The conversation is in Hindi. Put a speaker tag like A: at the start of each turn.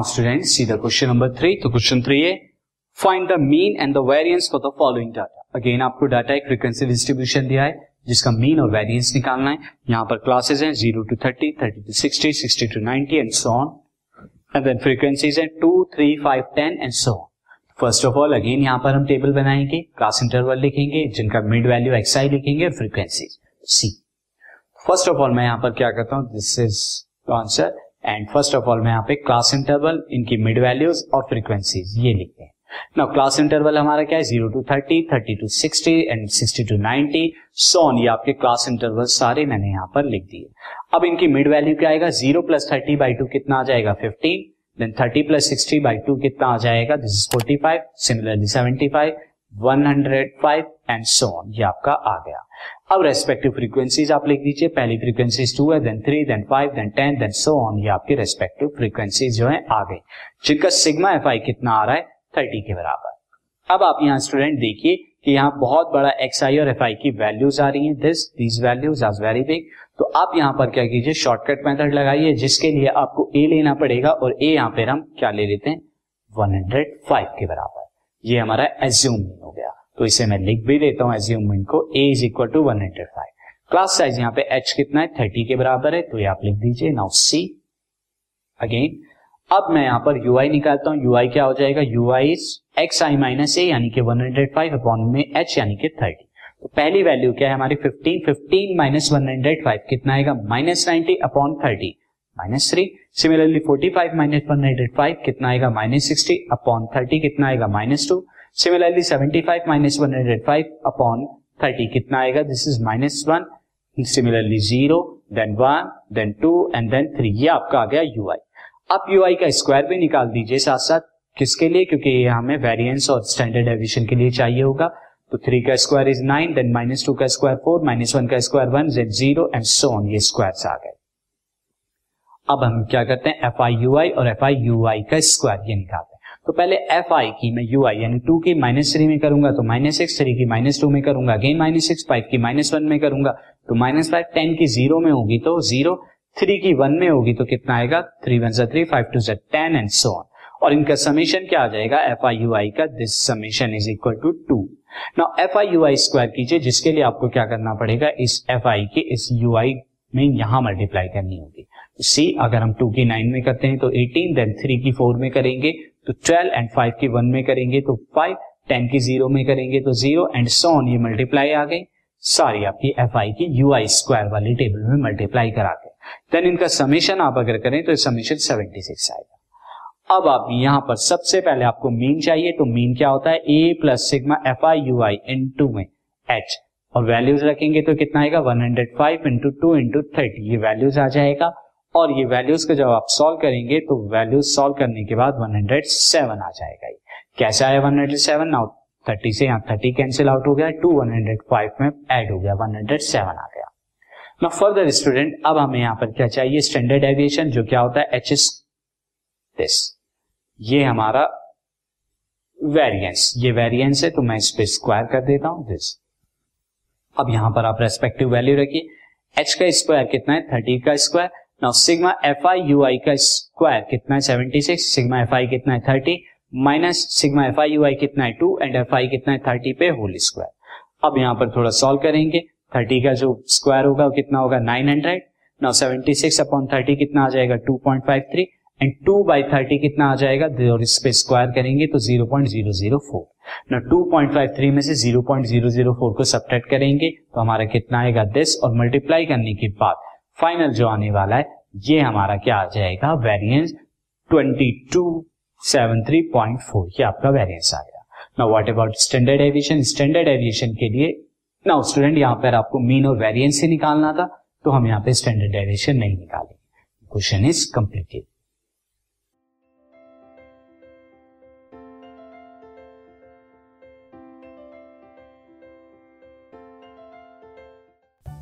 A: Students, see the question number three. तो क्वेश्चन थ्री है find the mean and the variance for the following data again आपको डाटा एक फ्रीक्वेंसी डिस्ट्रीब्यूशन दिया है जिसका मीन और वेरिएंस निकालना है। यहाँ पर क्लासेस हैं zero to thirty thirty to sixty sixty to ninety and so on and then frequencies हैं two three five ten and so on first of all again यहाँ पर हम टेबल बनाएँगे क्लास इंटरवल लिखेंगे जिनका मिड वैल्यू एक्स आई लिखेंगे और frequency see first of all मैं यहाँ पर क्या करता हूँ? This is answer and first of all मैं यहाँ पे क्लास इंटरवल इनकी मिड वैल्यूज़ और फ्रीक्वेंसीज ये लिखते हैं। नाउ क्लास इंटरवल हमारा क्या है? Zero to thirty thirty to sixty and sixty to ninety so on ये आपके क्लास इंटरवल सारे मैंने यहाँ पर लिख दिए। अब इनकी मिड वैल्यू क्या आएगा? Zero plus thirty by two कितना आ जाएगा? Fifteen then thirty plus sixty by two कितना आ जाएगा? This is forty five similarly seventy five one hundred five and so on ये आपका आ गया। अब रेस्पेक्टिव फ्रीक्वेंसीज आप लिख दीजिए। पहली फ्रीक्वेंसीज टू है then three then five then ten then so on ये आपकी रेस्पेक्टिव फ्रीक्वेंसीज जो है आ गई जिनका सिग्मा एफ़ आई कितना आ रहा है? थर्टी के बराबर। अब आप यहाँ स्टूडेंट देखिए कि यहाँ बहुत बड़ा एक्स आई और एफ़ आई की वैल्यूज़ आ रही हैं। This these values are very big तो आप यहाँ पर क्या कीजिए? शॉर्टकट मेथड लगाइए, जिसके लिए आपको ए लेना पड़ेगा और ए यहाँ पर हम क्या ले लेते हैं? 105 के बराबर। ये हमारा एज्यूम हो गया। तो इसे मैं लिख भी देता हूँ एज्यूम मीन को a is equal to one class size यहाँ पे एच कितना है? थर्टी के बराबर है तो ये आप लिख दीजिए। नाउ सी अगेन अब मैं यहाँ पर यू आई निकालता हूँ। यू आई क्या हो जाएगा? U i x i minus a यानी कि 105 अपॉन में एच यानी कि 30 तो पहली वैल्यू क्या है हमारी? 15 15 माइनस वन हंड्रेड फाइव कितना आएगा? Minus ninety upon thirty minus three similarly 45 minus one hundred five कितना आएगा? माइनस सिक्सटी अपॉन थर्टी कितना आएगा? Minus two similarly 75 minus one hundred five upon thirty कितना आएगा? This is minus one similarly zero then one then two and then three ये आपका आ गया यू आई आप यू आई का स्क्वायर भी निकाल दीजिए साथ साथ किसके लिए? क्योंकि ये हमें वेरिएंस और स्टैंडर्ड एविएशन के लिए चाहिए होगा। तो थ्री का square is nine then minus two का स्क्वायर फोर माइनस वन का square one z zero and so on ये स्क्वायर आ गए। अब हम क्या करते हैं? एफ़ आई यू आई और एफ़ आई यू आई का स्क्वायर ये निकालते हैं। तो पहले एफ़ आई की मैं यू आई यानी टू की माइनस थ्री में करूँगा तो माइनस सिक्स थ्री की माइनस टू में करूँगा अगेन माइनस सिक्स फाइव की माइनस वन में करूँगा तो माइनस फाइव टेन की ज़ीरो में होगी तो ज़ीरो थ्री की वन में होगी तो कितना आएगा? थ्री वन से थ्री फाइव टू से टेन एंड सो ऑन और इनका समीशन क्या आ जाएगा? एफ़ आई यू आई का this summation is equal to two now f i u i square कीजिए, जिसके लिए आपको क्या करना पड़ेगा? इस एफ़ आई के इस यू आई में यहाँ मल्टीप्लाई करनी होगी। सी अगर हम टू की नाइन में करते हैं तो एटीन देन थ्री की फोर में करेंगे तो ट्वेल्व एंड फाइव की वन में करेंगे तो फाइव टेन की ज़ीरो में करेंगे तो ज़ीरो एंड सो ऑन ये मल्टीप्लाई आ गई सारी आपकी एफ़ आई की यू आई स्क्वायर वाली टेबल में मल्टीप्लाई करा के। देन इनका समीशन आप अगर करें तो समीशन 76 आएगा। अब आप यहाँ पर सबसे पहले आपको मीन चाहिए तो मीन क्या होता है? A plus sigma f i u i into में एच और वैल्यूज़ रखेंगे तो कितना आएगा? 105 hundred five into two into thirty ये वैल्यूज़ आ जाएगा। और ये वैल्यूज़ को जब आप सॉल्व करेंगे तो वैल्यूज़ सॉल्व करने के बाद 107 आ जाएगा ये। कैसे आया 107 नाउ 30 से यहाँ 30 कैंसिल आउट हो गया टू 105 में ऐड हो गया 107 आ गया। ना फर्दर स्टूडेंट अब हमें यहाँ पर क्या चाहिए? स्टैंडर्ड एविएशन जो क्या होता है? एच एस दिस ये हमारा वेरिएंस ये वेरिएंस है तो मैं इस पे स्क्वायर कर देता हूँ दिस अब यहाँ पर आप रेस्पेक्टिव वैल्यू रखिए। एच का स्क्वायर कितना है? थर्टी का square now sigma f i u i का स्क्वायर कितना है? Seventy six sigma f i कितना है? Thirty minus sigma f i u i कितना है? टू एंड एफ़ आई कितना है? थर्टी पे होल स्क्वायर अब यहाँ पर थोड़ा सॉल्व करेंगे। थर्टी का जो स्क्वायर होगा, वो कितना होगा? Nine hundred now seventy six upon thirty कितना आ जाएगा? Two point five three and two by thirty कितना आ जाएगा? और इस पे स्क्वायर करेंगे तो zero point zero zero four ना टू पॉइंट फाइव थ्री में से zero point zero zero four को सब्ट्रैक्ट करेंगे तो हमारा कितना आएगा? दिस और मल्टीप्लाई करने के बाद फाइनल जो आने वाला है, ये हमारा क्या आ जाएगा? Variance twenty two seven three point four ये आपका वेरियंस गया। ना what about standard deviation standard deviation के लिए ना स्टूडेंट यहाँ पर आपको मीन और वेरियंस ही निकालना था तो हम यहाँ पे स्टैंडर्ड एविएशन नहीं निकालेंगे। Question is completed